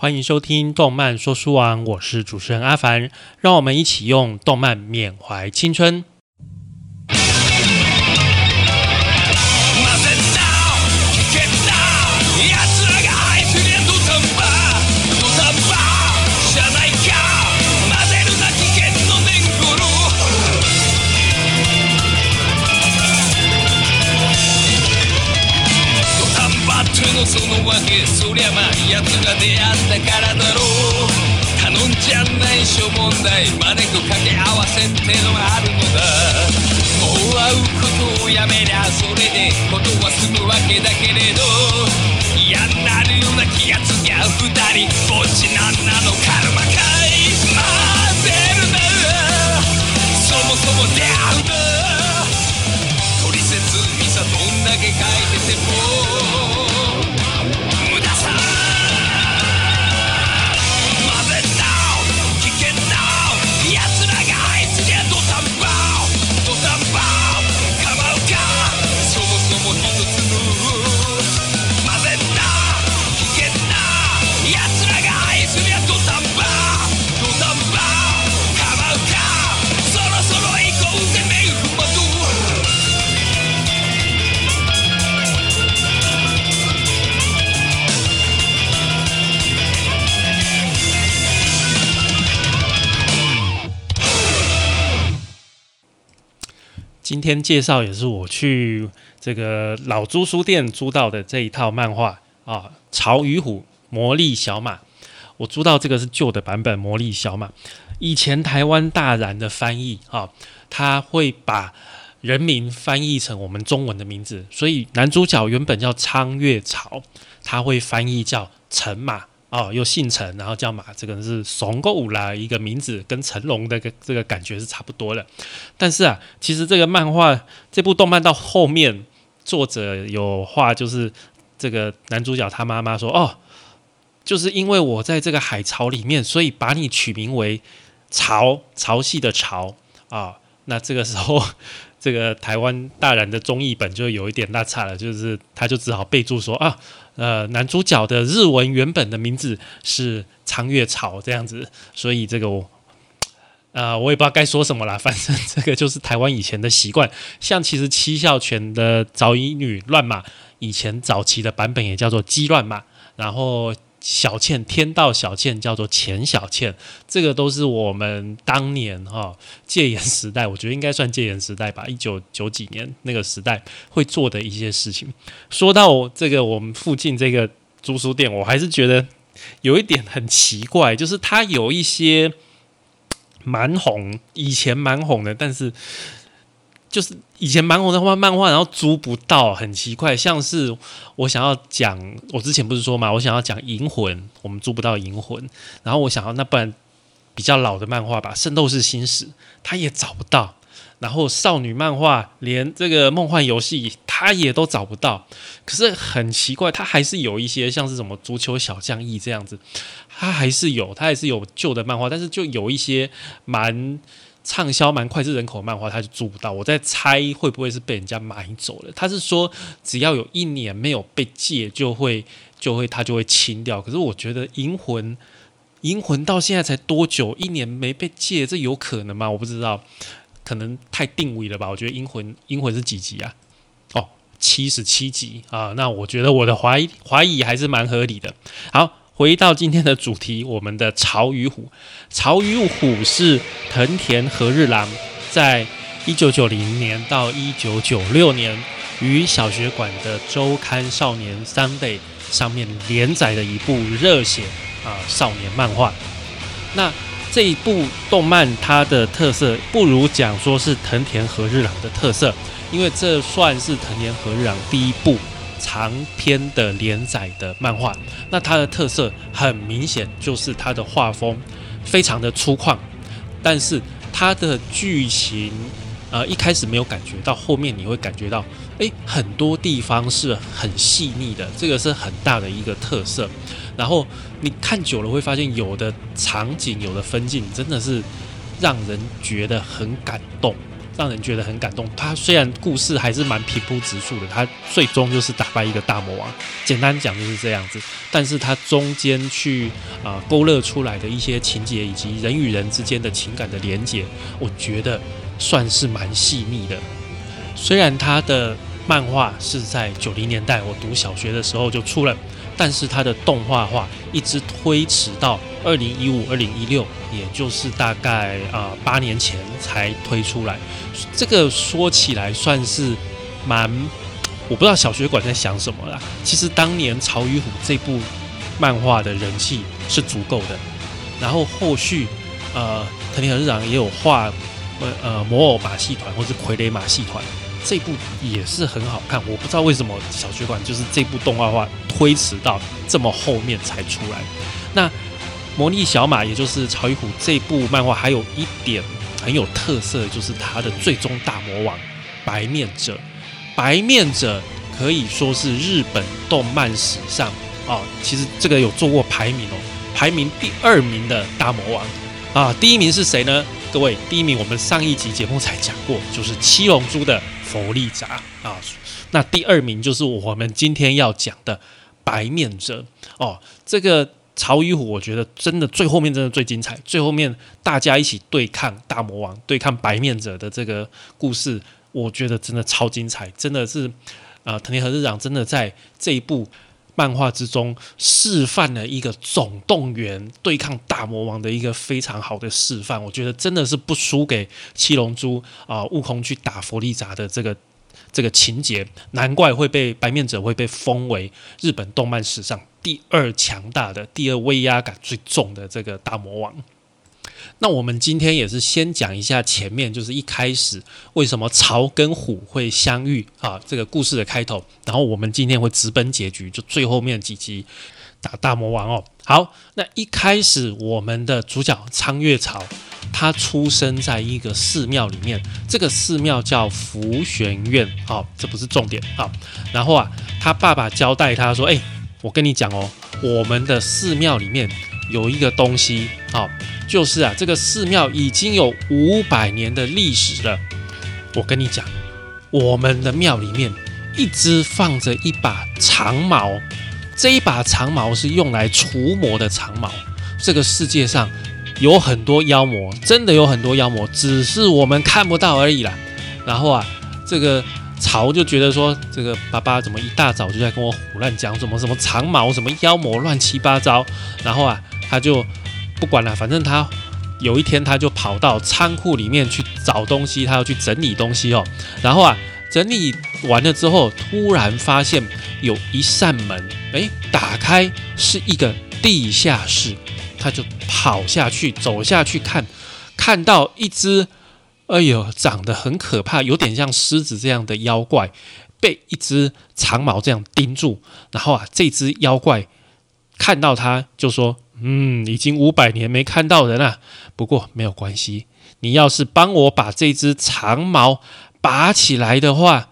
欢迎收听《动漫说书王》，我是主持人阿凡，让我们一起用动漫缅怀青春。きゃ二人ぼっちなんなのカルマかい混ぜるなそもそも出会うな。取説いざどんだけ書いてても。今天介绍也是我去这个老租书店租到的这一套漫画啊，《潮与虎魔力小马》。我租到这个是旧的版本《魔力小马》，以前台湾大然的翻译啊，他会把人名翻译成我们中文的名字，所以男主角原本叫苍月潮，他会翻译叫陈马。哦，又姓陈，然后叫马，这个是怂够啦一个名字，跟成龙的个这个感觉是差不多的。但是啊，其实这个漫画这部动漫到后面，作者有话就是这个男主角他妈妈说：“哦，就是因为我在这个海潮里面，所以把你取名为潮潮汐的潮啊。”那这个时候，这个台湾大然的中译本就有一点落差了，就是他就只好备注说啊。呃，男主角的日文原本的名字是长月草这样子，所以这个我，呃，我也不知道该说什么啦。反正这个就是台湾以前的习惯。像其实七孝犬的早乙女乱码，以前早期的版本也叫做鸡乱码，然后小倩天道小倩叫做钱小倩，这个都是我们当年哈、戒严时代，我觉得应该算戒严时代吧，一九九几年那个时代会做的一些事情。说到这个我们附近这个租书店，我还是觉得有一点很奇怪，就是它有一些蛮红，以前蛮红的，但是就是以前蛮红的画漫画，然后租不到，很奇怪。像是我想要讲，我之前不是说嘛，我想要讲《银魂》，我们租不到《银魂》，然后我想要那不然比较老的漫画吧，《圣斗士星矢》，他也找不到。然后少女漫画，连这个梦幻游戏，他也都找不到。可是很奇怪，他还是有一些像是什么足球小将翼这样子，他还是有，他还是有旧的漫画，但是就有一些蛮畅销、蛮脍炙人口漫画，他就租不到。我在猜会不会是被人家买走了？他是说只要有一年没有被借，就会就会他就会清掉。可是我觉得《银魂》。银魂到现在才多久？一年没被借，这有可能吗？我不知道。可能太定位了吧？我觉得《银魂》《银魂》是几集啊？哦，七十七集啊！那我觉得我的怀疑怀疑还是蛮合理的。好，回到今天的主题，我们的《潮与虎》。《潮与虎》是藤田和日郎在一九九零年到一九九六年于小学馆的周刊《少年三贝》上面连载的一部热血啊少年漫画。那这一部动漫它的特色，不如讲说是藤田和日郎的特色，因为这算是藤田和日郎第一部长篇的连载的漫画。那它的特色很明显，就是它的画风非常的粗犷，但是它的剧情，呃，一开始没有感觉到，后面你会感觉到，诶，很多地方是很细腻的，这个是很大的一个特色。然后你看久了会发现，有的场景、有的分镜真的是让人觉得很感动让人觉得很感动。他虽然故事还是蛮平铺直述的，他最终就是打败一个大魔王，简单讲就是这样子。但是他中间去啊勾勒出来的一些情节，以及人与人之间的情感的连结，我觉得算是蛮细密的。虽然他的漫画是在九零年代我读小学的时候就出了。但是它的动画化一直推迟到二零一五、二零一六，也就是大概啊八年前才推出来。这个说起来算是蛮，我不知道小学馆在想什么啦。其实当年《曹与虎》这部漫画的人气是足够的，然后后续呃藤田和日郎也有画呃呃魔偶马戏团或是傀儡马戏团。这部也是很好看，我不知道为什么小学馆就是这部动画化推迟到这么后面才出来。那魔力小马，也就是曹与虎这部漫画，还有一点很有特色，就是它的最终大魔王白面者。白面者可以说是日本动漫史上哦，其实这个有做过排名哦，排名第二名的大魔王啊，第一名是谁呢？各位，第一名我们上一集节目才讲过，就是七龙珠的。佛利扎啊，那第二名就是我们今天要讲的白面者哦。这个曹与虎，我觉得真的最后面真的最精彩，最后面大家一起对抗大魔王、对抗白面者的这个故事，我觉得真的超精彩，真的是啊，藤田和日长真的在这一部漫画之中示范了一个总动员对抗大魔王的一个非常好的示范，我觉得真的是不输给七龙珠啊，悟空去打佛利扎的这个这个情节，难怪会被白面者会被封为日本动漫史上第二强大的、第二威压感最重的这个大魔王。那我们今天也是先讲一下前面，就是一开始为什么曹跟虎会相遇啊？这个故事的开头，然后我们今天会直奔结局，就最后面几集打大魔王哦。好，那一开始我们的主角苍月草，他出生在一个寺庙里面，这个寺庙叫福玄院，好，这不是重点啊。然后啊，他爸爸交代他说：“哎，我跟你讲哦，我们的寺庙里面。”有一个东西啊，就是啊，这个寺庙已经有五百年的历史了。我跟你讲，我们的庙里面一直放着一把长矛，这一把长矛是用来除魔的长矛。这个世界上有很多妖魔，真的有很多妖魔，只是我们看不到而已啦。然后啊，这个曹就觉得说，这个爸爸怎么一大早就在跟我胡乱讲什么什么长矛，什么妖魔，乱七八糟。然后啊。他就不管了，反正他有一天他就跑到仓库里面去找东西，他要去整理东西哦。然后啊，整理完了之后，突然发现有一扇门，哎，打开是一个地下室，他就跑下去，走下去看，看到一只，哎呦，长得很可怕，有点像狮子这样的妖怪，被一只长矛这样钉住。然后啊，这只妖怪看到他就说。嗯，已经五百年没看到人了。不过没有关系，你要是帮我把这只长矛拔起来的话，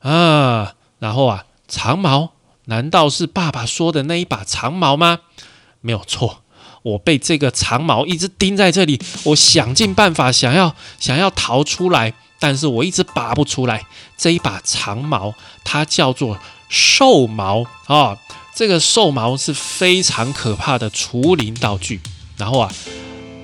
啊，然后啊，长矛难道是爸爸说的那一把长矛吗？没有错，我被这个长矛一直钉在这里，我想尽办法想要想要逃出来，但是我一直拔不出来。这一把长矛，它叫做兽矛啊。这个兽毛是非常可怕的除灵道具。然后啊，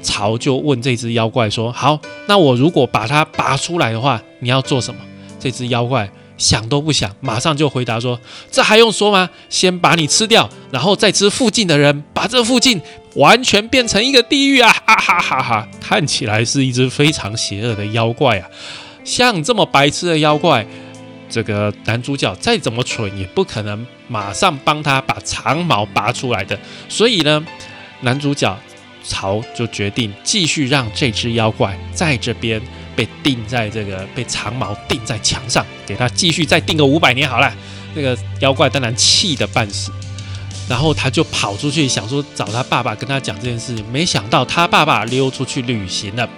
曹就问这只妖怪说：“好，那我如果把它拔出来的话，你要做什么？”这只妖怪想都不想，马上就回答说：“这还用说吗？先把你吃掉，然后再吃附近的人，把这附近完全变成一个地狱啊！”哈哈哈哈！看起来是一只非常邪恶的妖怪啊。像这么白痴的妖怪。这个男主角再怎么蠢，也不可能马上帮他把长矛拔出来的。所以呢，男主角曹就决定继续让这只妖怪在这边被钉在这个被长矛钉在墙上，给他继续再钉个五百年好了。那个妖怪当然气得半死，然后他就跑出去想说找他爸爸跟他讲这件事，没想到他爸爸溜出去旅行了。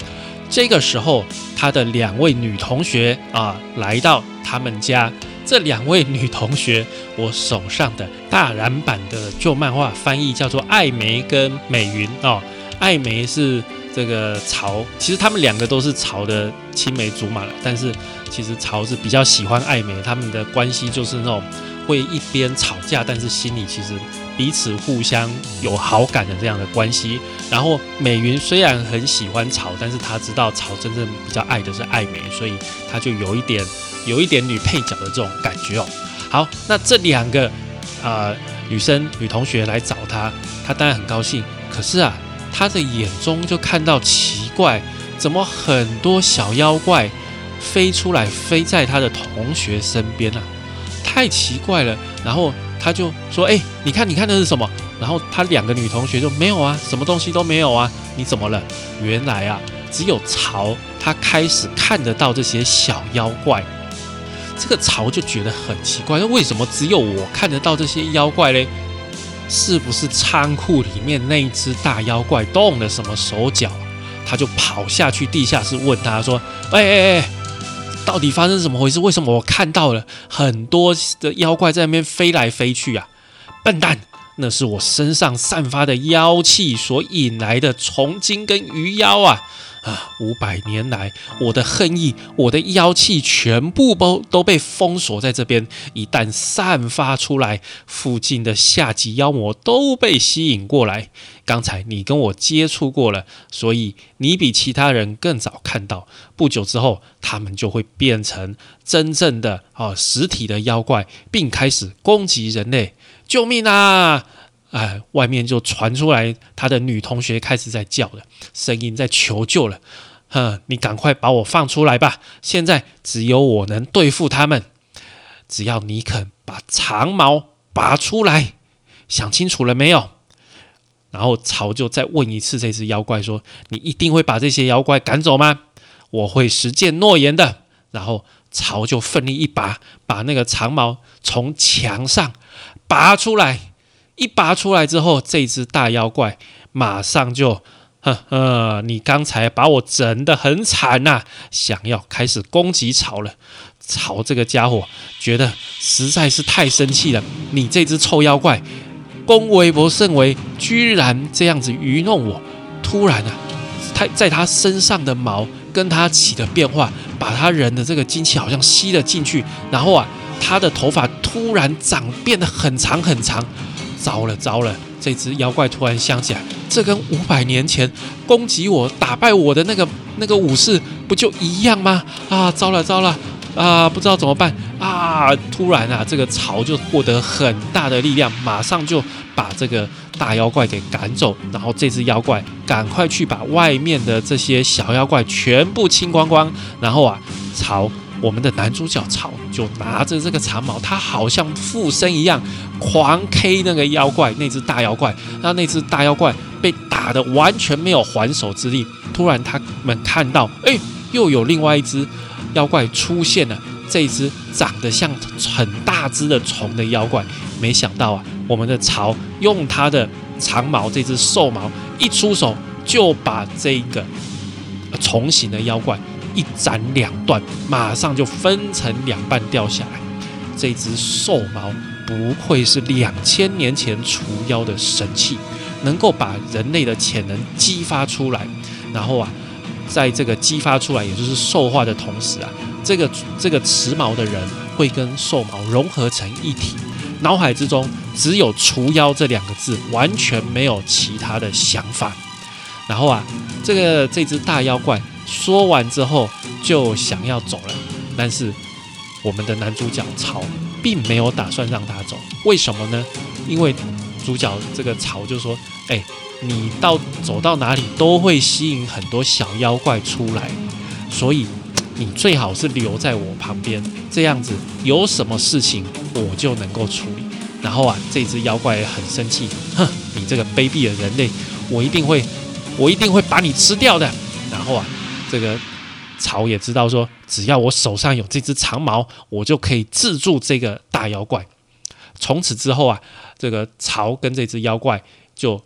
这个时候，他的两位女同学啊来到他们家。这两位女同学，我手上的大染版的旧漫画翻译叫做艾梅跟美云哦。艾梅是这个曹，其实他们两个都是曹的青梅竹马了，但是其实曹是比较喜欢爱梅，他们的关系就是那种会一边吵架，但是心里其实彼此互相有好感的这样的关系。然后美云虽然很喜欢曹，但是她知道曹真正比较爱的是爱美，所以她就有一点有一点女配角的这种感觉哦。好，那这两个啊、女生女同学来找她，她当然很高兴。可是啊，她的眼中就看到奇怪，怎么很多小妖怪飞出来，飞在她的同学身边啊？太奇怪了。然后他就说：“哎、你看，你看那是什么？”然后她两个女同学就没有啊，什么东西都没有啊，你怎么了？原来啊，只有曹他开始看得到这些小妖怪。这个曹就觉得很奇怪，为什么只有我看得到这些妖怪嘞？是不是仓库里面那一只大妖怪动了什么手脚？他就跑下去地下室问他说：“哎哎哎，到底发生什么回事？为什么我看到了很多的妖怪在那边飞来飞去啊？”笨蛋，那是我身上散发的妖气所引来的虫精跟鱼妖啊！啊，五百年来，我的恨意，我的妖气，全部都都被封锁在这边。一旦散发出来，附近的下级妖魔都被吸引过来。刚才你跟我接触过了，所以你比其他人更早看到。不久之后，他们就会变成真正的啊实体的妖怪，并开始攻击人类。救命啊！哎，外面就传出来他的女同学开始在叫了，声音在求救了。哼，你赶快把我放出来吧！现在只有我能对付他们。只要你肯把长矛拔出来，想清楚了没有？然后曹就再问一次这只妖怪说：“你一定会把这些妖怪赶走吗？”我会实践诺言的。然后曹就奋力一拔，把那个长矛从墙上拔出来。一拔出来之后，这只大妖怪马上就，呵呵，你刚才把我整得很惨呐、想要开始攻击曹了。曹这个家伙觉得实在是太生气了，你这只臭妖怪，恭维不胜为，居然这样子愚弄我。突然啊，他在他身上的毛跟他起的变化，把他人的这个精气好像吸了进去，然后啊，他的头发突然长变得很长很长。糟了糟了！这只妖怪突然想起来，这跟五百年前攻击我、打败我的那个那个武士不就一样吗？啊，糟了糟了！啊，不知道怎么办啊！突然啊，这个曹就获得很大的力量，马上就把这个大妖怪给赶走。然后这只妖怪赶快去把外面的这些小妖怪全部清光光。然后啊，曹我们的男主角曹就拿着这个长矛，他好像附身一样，狂 K 那个妖怪，那只大妖怪。那那只大妖怪被打得完全没有还手之力。突然他们看到，哎，又有另外一只妖怪出现了。这只长得像很大只的虫的妖怪，没想到啊，我们的曹用他的长矛，这只兽矛一出手，就把这个虫形的妖怪一斩两断，马上就分成两半掉下来。这只兽毛不愧是两千年前除妖的神器，能够把人类的潜能激发出来。然后啊，在这个激发出来，也就是兽化的同时啊，这个这个持矛的人会跟兽毛融合成一体，脑海之中只有除妖这两个字，完全没有其他的想法。然后啊，这个这只大妖怪说完之后就想要走了，但是我们的男主角曹并没有打算让他走，为什么呢？因为主角这个曹就说：“哎，你到走到哪里都会吸引很多小妖怪出来，所以你最好是留在我旁边，这样子有什么事情我就能够处理。”然后啊，这只妖怪很生气，哼，你这个卑鄙的人类，我一定会，我一定会把你吃掉的。然后啊，这个曹也知道说，只要我手上有这只长矛，我就可以制住这个大妖怪。从此之后啊，这个曹跟这只妖怪就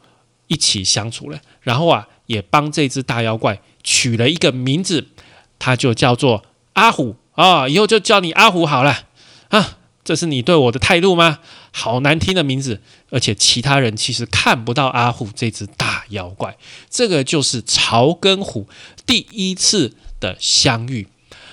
一起相处了，然后啊，也帮这只大妖怪取了一个名字，它就叫做阿虎啊、以后就叫你阿虎好了啊。这是你对我的态度吗？好难听的名字，而且其他人其实看不到阿虎这只大妖怪。这个就是曹跟虎第一次的相遇。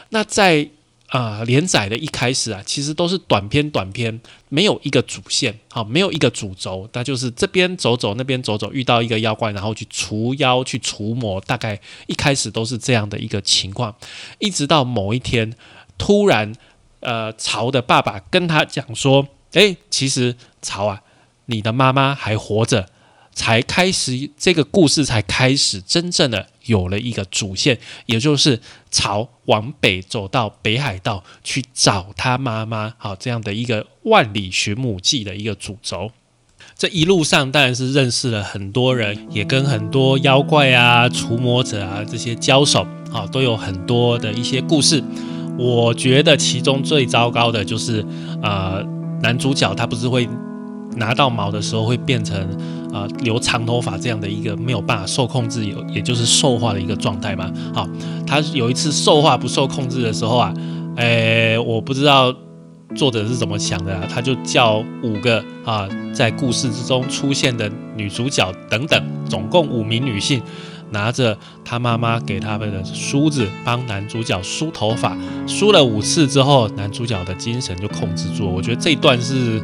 那在啊，连载的一开始啊，其实都是短篇短篇，没有一个主线，好，没有一个主轴，那就是这边走走，那边走走，遇到一个妖怪，然后去除妖、去除魔，大概一开始都是这样的一个情况，一直到某一天，突然，呃，曹的爸爸跟他讲说，诶，其实曹啊，你的妈妈还活着。才开始，这个故事才开始真正的有了一个主线，也就是朝往北走到北海道去找他妈妈，好这样的一个万里寻母记的一个主轴。这一路上当然是认识了很多人，也跟很多妖怪啊、除魔者啊这些交手，啊，都有很多的一些故事。我觉得其中最糟糕的就是，呃，男主角他不是会。拿到毛的时候会变成啊留长头发这样的一个没有办法受控制有也就是兽化的一个状态嘛。好，他有一次兽化不受控制的时候啊，诶，我不知道作者是怎么想的啊，他就叫五个啊在故事之中出现的女主角等等，总共五名女性，拿着他妈妈给他们的梳子帮男主角梳头发，梳了五次之后，男主角的精神就控制住。我觉得这一段是。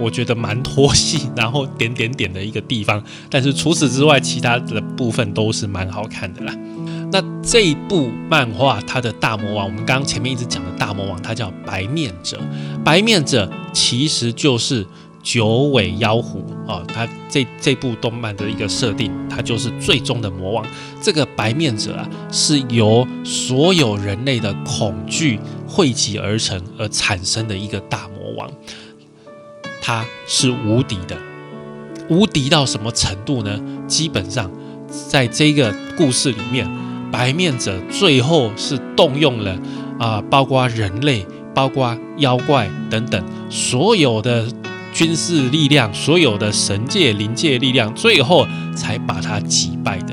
我觉得蛮拖戏，然后点点点的一个地方，但是除此之外，其他的部分都是蛮好看的啦。那这一部漫画，它的大魔王，我们刚刚前面一直讲的大魔王，它叫白面者。白面者其实就是九尾妖狐啊，它这这部动漫的一个设定，它就是最终的魔王。这个白面者啊，是由所有人类的恐惧汇集而成而产生的一个大魔王。他是无敌的，无敌到什么程度呢？基本上，在这个故事里面，白面者最后是动用了啊，包括人类、包括妖怪等等所有的军事力量、所有的神界、灵界力量，最后才把他击败的。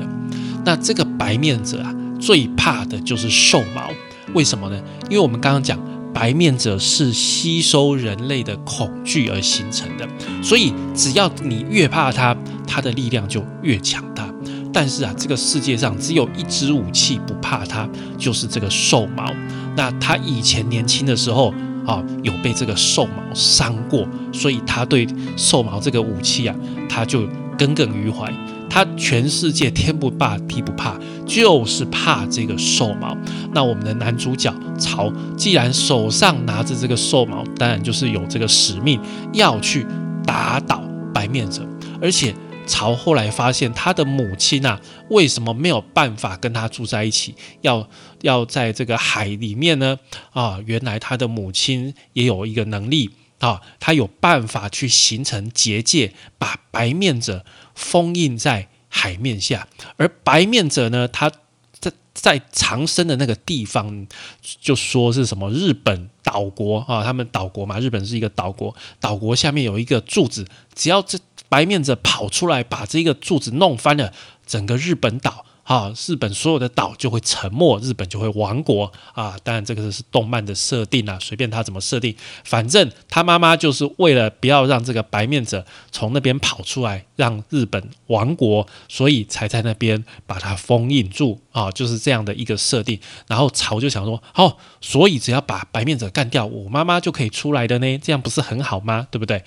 那这个白面者啊，最怕的就是兽毛，为什么呢？因为我们刚刚讲。白面者是吸收人类的恐惧而形成的，所以只要你越怕他，他的力量就越强大。但是啊，这个世界上只有一支武器不怕他，就是这个兽毛。那他以前年轻的时候啊，有被这个兽毛伤过，所以他对兽毛这个武器啊，他就耿耿于怀。他全世界天不怕地不怕，就是怕这个兽毛。那我们的男主角曹，既然手上拿着这个兽毛，当然就是有这个使命要去打倒白面者。而且曹后来发现，他的母亲啊，为什么没有办法跟他住在一起？要要在这个海里面呢？啊，原来他的母亲也有一个能力啊，他有办法去形成结界，把白面者。封印在海面下，而白面者呢？他在在藏身的那个地方，就说是什么日本岛国啊？他们岛国嘛，日本是一个岛国，岛国下面有一个柱子，只要这白面者跑出来，把这个柱子弄翻了，整个日本岛。啊，日本所有的岛就会沉没，日本就会亡国啊！当然，这个是动漫的设定啊，随便他怎么设定，反正他妈妈就是为了不要让这个白面者从那边跑出来，让日本亡国，所以才在那边把它封印住啊，就是这样的一个设定。然后曹就想说，哦，所以只要把白面者干掉，我妈妈就可以出来的呢，这样不是很好吗？对不对？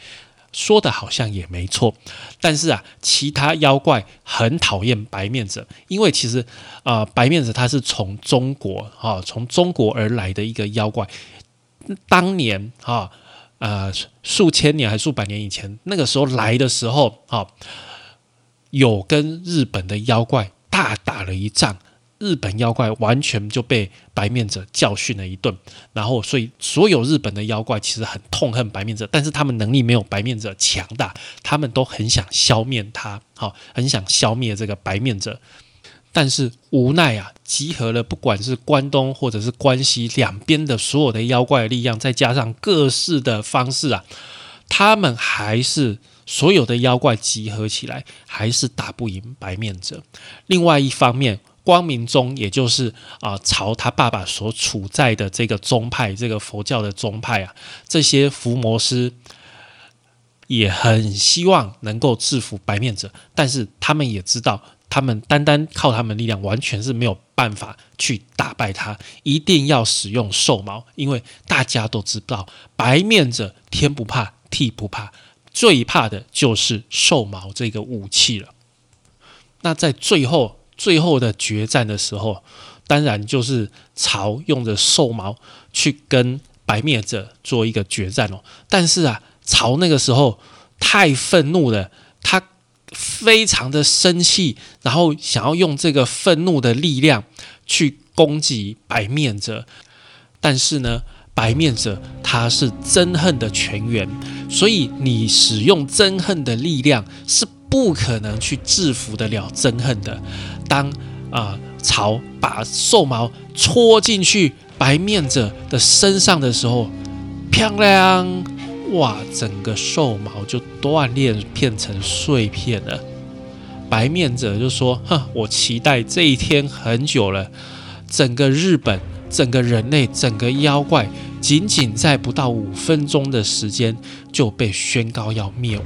说的好像也没错，但是啊，其他妖怪很讨厌白面者，因为其实啊，白面者他是从中国啊，从中国而来的一个妖怪。当年啊，呃，数千年还数百年以前，那个时候来的时候啊，有跟日本的妖怪大打了一仗。日本妖怪完全就被白面者教训了一顿，然后所以所有日本的妖怪其实很痛恨白面者，但是他们能力没有白面者强大，他们都很想消灭他，好，很想消灭这个白面者，但是无奈啊，集合了不管是关东或者是关西两边的所有的妖怪力量，再加上各式的方式啊，他们还是所有的妖怪集合起来，还是打不赢白面者。另外一方面，光明宗，也就是啊，朝他爸爸所处在的这个宗派，这个佛教的宗派啊，这些伏魔师也很希望能够制服白面者，但是他们也知道，他们单单靠他们力量完全是没有办法去打败他，一定要使用兽毛，因为大家都知道，白面者天不怕地不怕，最怕的就是兽毛这个武器了。那在最后最后的决战的时候，当然就是曹用着兽毛去跟白面者做一个决战哦。但是啊，曹那个时候太愤怒了，他非常的生气，然后想要用这个愤怒的力量去攻击白面者。但是呢，白面者他是憎恨的全员，所以你使用憎恨的力量是。不可能去制服得了憎恨的。当啊曹把兽毛戳进去白面者的身上的时候，漂亮！哇，整个兽毛就断裂变成碎片了。白面者就说：“哼，我期待这一天很久了。整个日本，整个人类，整个妖怪，仅仅在不到五分钟的时间就被宣告要灭亡。”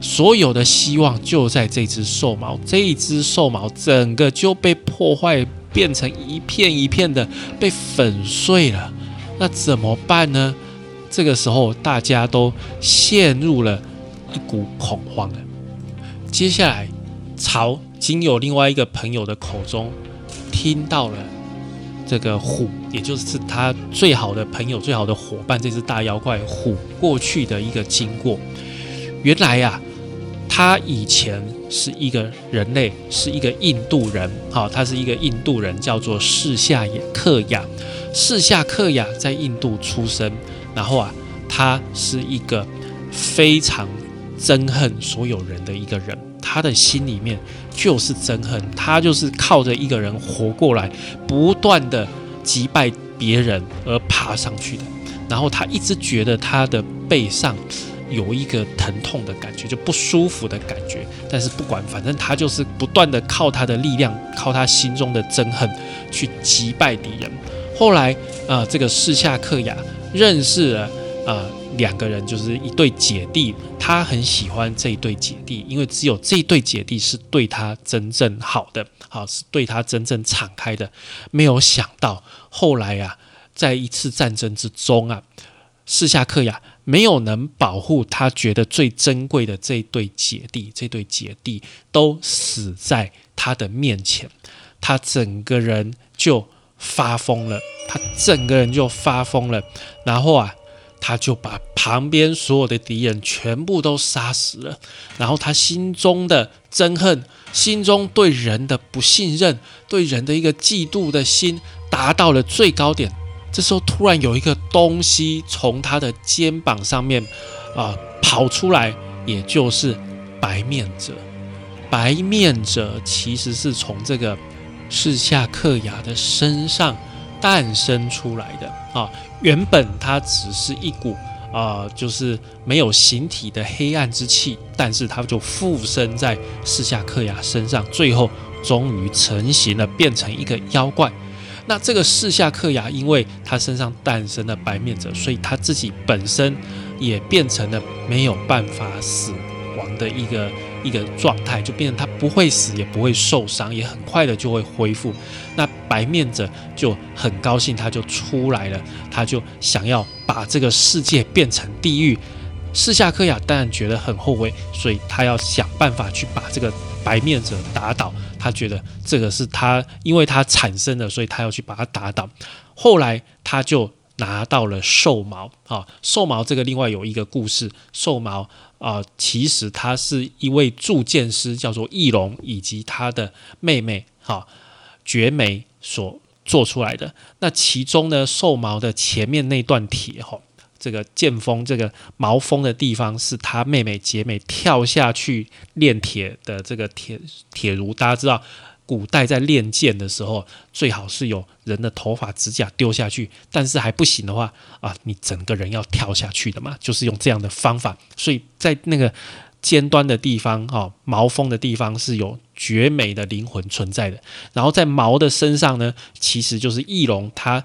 所有的希望就在这只兽毛，这一只兽毛整个就被破坏，变成一片一片的被粉碎了。那怎么办呢？这个时候大家都陷入了一股恐慌了。接下来，曹经有另外一个朋友的口中听到了这个虎，也就是他最好的朋友、最好的伙伴，这只大妖怪虎过去的一个经过。原来呀。他以前是一个人类，是一个印度人，好，他是一个印度人，叫做释夏克雅。释夏克雅在印度出生，然后啊，他是一个非常憎恨所有人的一个人，他的心里面就是憎恨，他就是靠着一个人活过来，不断的击败别人而爬上去的。然后他一直觉得他的背上。有一个疼痛的感觉，就不舒服的感觉。但是不管，反正他就是不断的靠他的力量，靠他心中的憎恨去击败敌人。后来，呃，这个释夏克雅认识了呃两个人，就是一对姐弟。他很喜欢这一对姐弟，因为只有这一对姐弟是对他真正好的，好是对他真正敞开的。没有想到后来啊，在一次战争之中啊，释夏克雅。没有能保护他觉得最珍贵的这对姐弟，这对姐弟都死在他的面前，他整个人就发疯了，他整个人就发疯了，然后啊，他就把旁边所有的敌人全部都杀死了，然后他心中的憎恨，心中对人的不信任，对人的一个嫉妒的心达到了最高点。这时候突然有一个东西从他的肩膀上面啊跑出来，也就是白面者。白面者其实是从这个释夏克雅的身上诞生出来的啊。原本它只是一股啊，就是没有形体的黑暗之气，但是它就附身在释夏克雅身上，最后终于成型了，变成一个妖怪。那这个四下克雅，因为他身上诞生了白面者，所以他自己本身也变成了没有办法死亡的一个一个状态，就变成他不会死，也不会受伤，也很快的就会恢复。那白面者就很高兴，他就出来了，他就想要把这个世界变成地狱。四下克雅当然觉得很后悔，所以他要想办法去把这个白面者打倒。他觉得这个是他，因为他产生的，所以他要去把它打倒。后来他就拿到了兽毛啊，兽毛这个另外有一个故事，兽毛啊，其实他是一位铸剑师，叫做翼龙，以及他的妹妹哈绝美所做出来的。那其中呢，兽毛的前面那段铁哈。这个剑锋，这个毛锋的地方，是他妹妹杰美跳下去炼铁的这个铁铁炉。大家知道，古代在炼剑的时候，最好是有人的头发、指甲丢下去，但是还不行的话啊，你整个人要跳下去的嘛，就是用这样的方法。所以在那个尖端的地方，哈，毛锋的地方是有绝美的灵魂存在的。然后在毛的身上呢，其实就是翼龙，它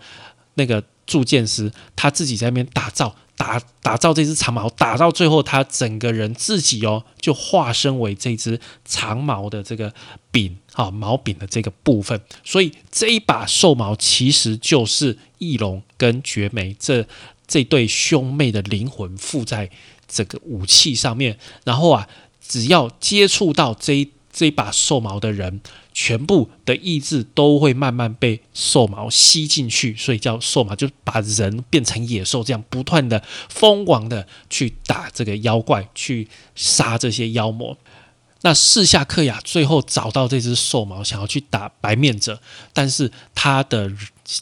那个。铸剑师他自己在那边打造，打打造这只长矛，打到最后，他整个人自己哦，就化身为这只长矛的这个柄，啊，矛柄的这个部分。所以这一把兽矛其实就是翼龙跟绝眉这这对兄妹的灵魂附在这个武器上面。然后啊，只要接触到这一这把兽毛的人。全部的意志都会慢慢被兽毛吸进去，所以叫兽毛，就把人变成野兽，这样不断的疯狂的去打这个妖怪，去杀这些妖魔。那四下克雅最后找到这只兽毛，想要去打白面者，但是他的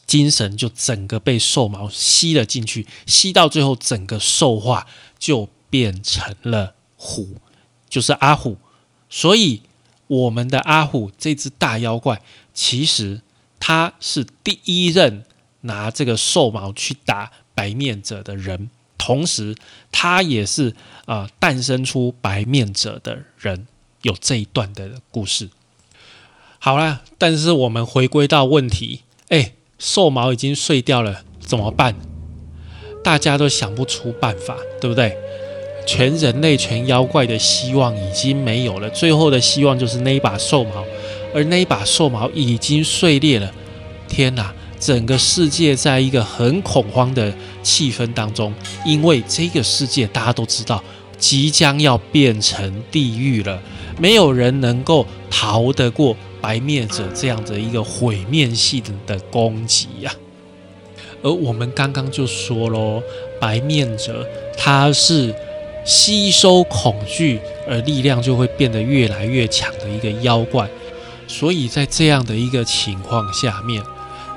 精神就整个被兽毛吸了进去，吸到最后整个兽化就变成了虎，就是阿虎，所以。我们的阿虎这只大妖怪，其实他是第一任拿这个兽毛去打白面者的人，同时他也是啊诞生出白面者的人，有这一段的故事。好了，但是我们回归到问题，哎，兽毛已经碎掉了，怎么办？大家都想不出办法，对不对？全人类、全妖怪的希望已经没有了，最后的希望就是那一把兽矛，而那一把兽矛已经碎裂了。天哪！整个世界在一个很恐慌的气氛当中，因为这个世界大家都知道即将要变成地狱了，没有人能够逃得过白灭者这样的一个毁灭性的攻击呀。而我们刚刚就说喽，白面者他是。吸收恐惧，而力量就会变得越来越强的一个妖怪。所以在这样的一个情况下面，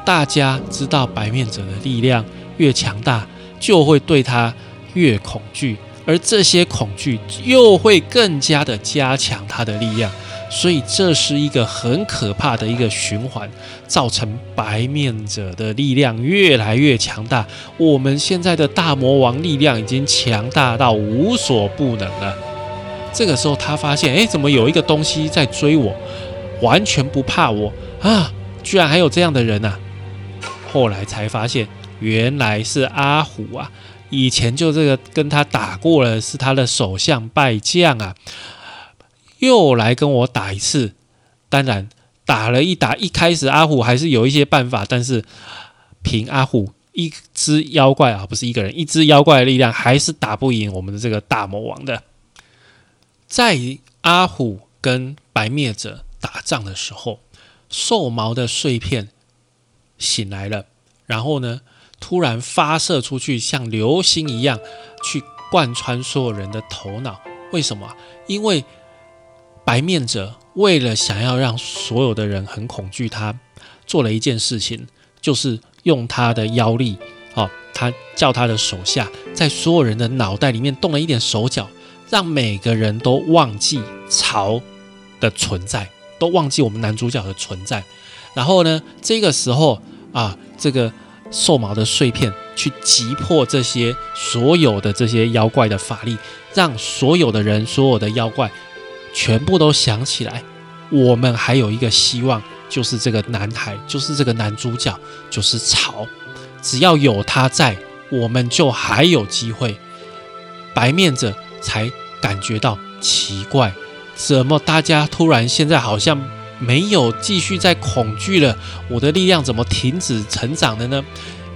大家知道白面者的力量越强大，就会对他越恐惧，而这些恐惧又会更加的加强他的力量。所以这是一个很可怕的一个循环，造成白面者的力量越来越强大。我们现在的大魔王力量已经强大到无所不能了。这个时候，他发现，哎，怎么有一个东西在追我，完全不怕我啊？居然还有这样的人呐！后来才发现，原来是阿虎啊！以前就这个跟他打过了，是他的首相败将啊。又来跟我打一次，当然打了一打，一开始阿虎还是有一些办法，但是凭阿虎一只妖怪啊，不是一个人，一只妖怪的力量，还是打不赢我们的这个大魔王的。在阿虎跟白灭者打仗的时候，兽毛的碎片醒来了，然后呢，突然发射出去，像流星一样去贯穿所有人的头脑。为什么？因为白面者为了想要让所有的人很恐惧他，做了一件事情，就是用他的妖力，哦，他叫他的手下在所有人的脑袋里面动了一点手脚，让每个人都忘记曹的存在，都忘记我们男主角的存在。然后呢，这个时候啊，这个兽毛的碎片去击破这些所有的这些妖怪的法力，让所有的人，所有的妖怪。全部都想起来，我们还有一个希望，就是这个男孩，就是这个男主角，就是曹。只要有他在，我们就还有机会。白面者才感觉到奇怪，怎么大家突然现在好像没有继续在恐惧了？我的力量怎么停止成长了呢？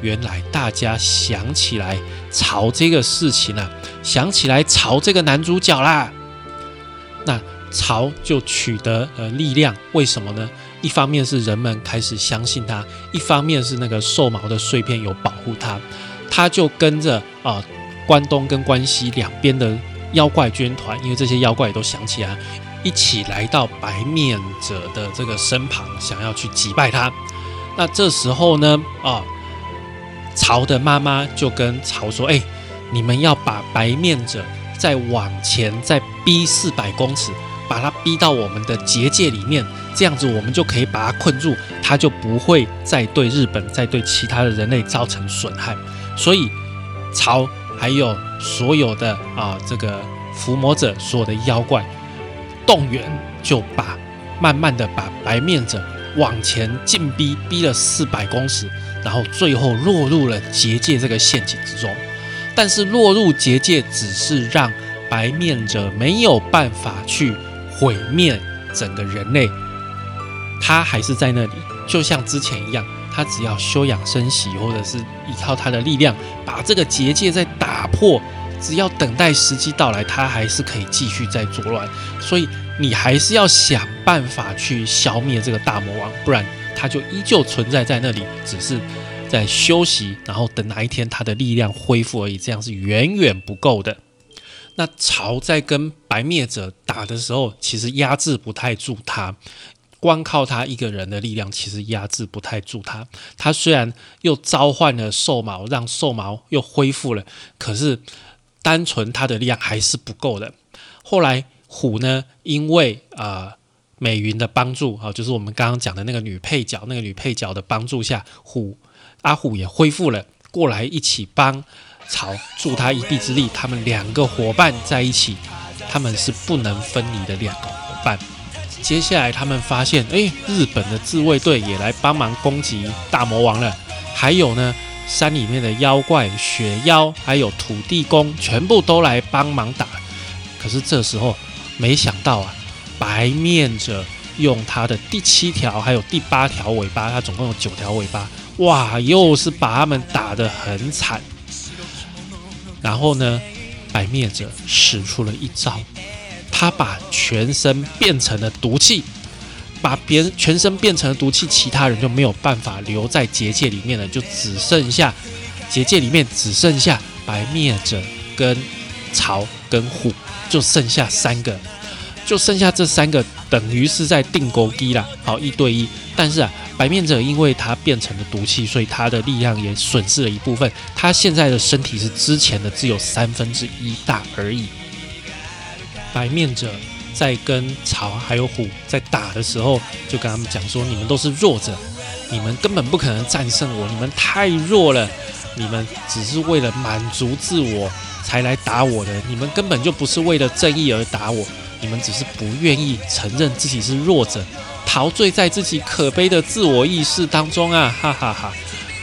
原来大家想起来曹这个事情了，想起来曹这个男主角啦。那曹就取得呃力量，为什么呢？一方面是人们开始相信他，一方面是那个兽毛的碎片有保护他，他就跟着啊关东跟关西两边的妖怪军团，因为这些妖怪也都想起来，一起来到白面者的这个身旁，想要去击败他。那这时候呢，啊曹的妈妈就跟曹说：“哎，你们要把白面者。”再往前再逼四百公尺，把它逼到我们的结界里面，这样子我们就可以把它困住，它就不会再对日本、再对其他的人类造成损害。所以，朝还有所有的啊这个伏魔者、所有的妖怪动员，就把慢慢的把白面者往前进逼，逼了四百公尺，然后最后落入了结界这个陷阱之中。但是落入结界只是让白面者没有办法去毁灭整个人类，他还是在那里，就像之前一样，他只要休养生息，或者是依靠他的力量把这个结界再打破，只要等待时机到来，他还是可以继续在作乱。所以你还是要想办法去消灭这个大魔王，不然他就依旧存在在那里，只是在休息，然后等哪一天他的力量恢复而已，这样是远远不够的。那曹在跟白灭者打的时候，其实压制不太住他，光靠他一个人的力量，其实压制不太住他。他虽然又召唤了兽毛，让兽毛又恢复了，可是单纯他的力量还是不够的。后来虎呢，因为啊、美云的帮助啊、就是我们刚刚讲的那个女配角，那个女配角的帮助下，虎阿虎也恢复了，过来一起帮曹助他一臂之力。他们两个伙伴在一起，他们是不能分离的两个伙伴。接下来他们发现，诶，日本的自卫队也来帮忙攻击大魔王了。还有呢，山里面的妖怪、雪妖，还有土地公，全部都来帮忙打。可是这时候，没想到啊，白面者用他的第七条还有第八条尾巴，他总共有九条尾巴，哇，又是把他们打得很惨。然后呢，白灭者使出了一招，他把全身变成了毒气，把别人全身变成了毒气，其他人就没有办法留在结界里面了，就只剩下结界里面只剩下白灭者跟曹跟虎，就剩下三个，就剩下这三个，等于是在定钩机啦，好一对一。但是啊，白面者因为他变成了毒气，所以他的力量也损失了一部分。他现在的身体是之前的只有三分之一大而已。白面者在跟草还有虎在打的时候，就跟他们讲说：“你们都是弱者，你们根本不可能战胜我，你们太弱了，你们只是为了满足自我才来打我的，你们根本就不是为了正义而打我，你们只是不愿意承认自己是弱者，陶醉在自己可悲的自我意识当中啊！哈哈哈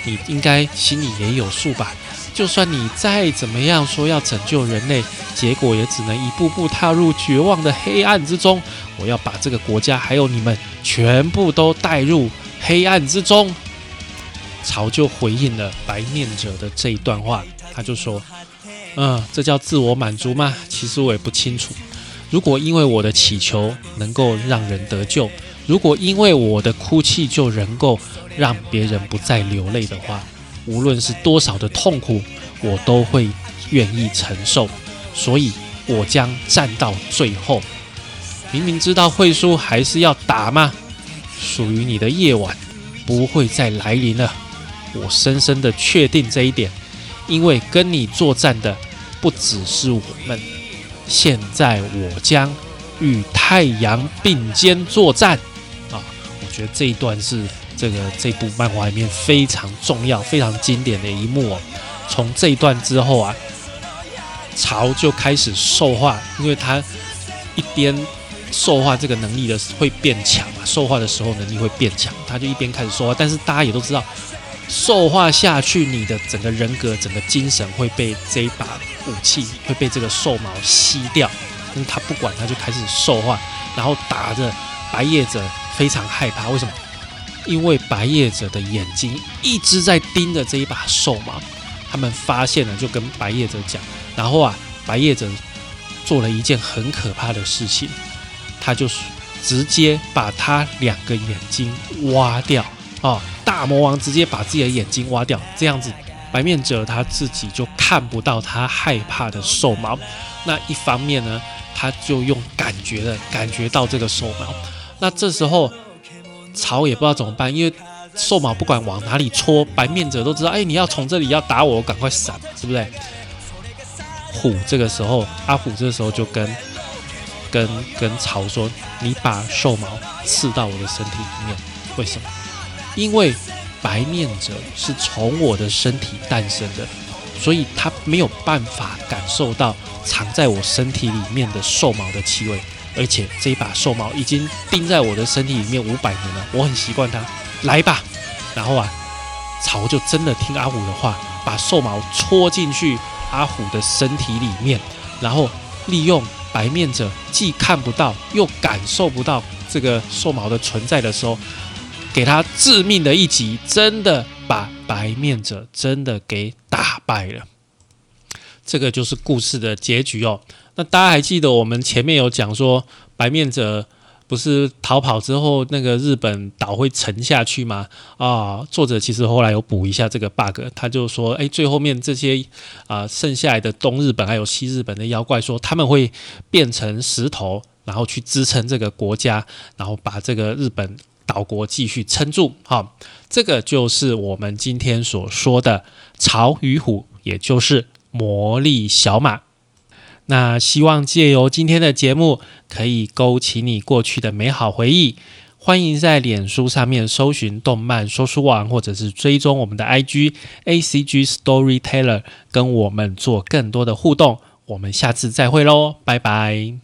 你应该心里也有数吧？就算你再怎么样说要拯救人类，结果也只能一步步踏入绝望的黑暗之中。我要把这个国家还有你们全部都带入黑暗之中。曹就回应了白面者的这一段话，他就说：“嗯，这叫自我满足吗？其实我也不清楚。如果因为我的祈求能够让人得救，如果因为我的哭泣就能够让别人不再流泪的话，无论是多少的痛苦，我都会愿意承受。所以，我将战到最后。明明知道会输，还是要打吗？属于你的夜晚不会再来临了。我深深的确定这一点，因为跟你作战的不只是我们。现在我将与太阳并肩作战。觉得这一段是这个这部漫画里面非常重要、非常经典的一幕哦。从这一段之后啊，曹就开始兽化，因为他一边兽化这个能力的会变强嘛，兽化的时候能力会变强，他就一边开始兽化。但是大家也都知道，兽化下去，你的整个人格、整个精神会被这一把武器会被这个兽毛吸掉。但是他不管，他就开始兽化，然后打着白夜者非常害怕。为什么？因为白夜者的眼睛一直在盯着这一把兽毛。他们发现了，就跟白夜者讲，然后啊，白夜者做了一件很可怕的事情，他就直接把他两个眼睛挖掉啊！大魔王直接把自己的眼睛挖掉，这样子白面者他自己就看不到他害怕的兽毛。那一方面呢，他就用感觉的感觉到这个兽毛。那这时候曹也不知道怎么办，因为兽毛不管往哪里戳，白面者都知道，哎，你要从这里要打我，我赶快闪，是不是？虎这个时候，阿虎这个时候就跟跟跟曹说：“你把兽毛刺到我的身体里面，为什么？因为白面者是从我的身体诞生的，所以他没有办法感受到藏在我身体里面的兽毛的气味，而且这一把兽毛已经钉在我的身体里面五百年了，我很习惯它。来吧！”然后啊，曹就真的听阿虎的话，把兽毛戳进去阿虎的身体里面，然后利用白面者既看不到又感受不到这个兽毛的存在的时候，给他致命的一击，真的把白面者真的给打败了。这个就是故事的结局哦。那大家还记得我们前面有讲说，白面者不是逃跑之后那个日本岛会沉下去吗？啊，作者其实后来有补一下这个 bug，他就说，哎，最后面这些啊剩下来的东日本还有西日本的妖怪说他们会变成石头，然后去支撑这个国家，然后把这个日本岛国继续撑住。好，这个就是我们今天所说的潮与虎，也就是魔力小马。那希望借由今天的节目，可以勾起你过去的美好回忆。欢迎在脸书上面搜寻“动漫说书网”，或者是追踪我们的 IG ACG Storyteller，跟我们做更多的互动。我们下次再会喽，拜拜。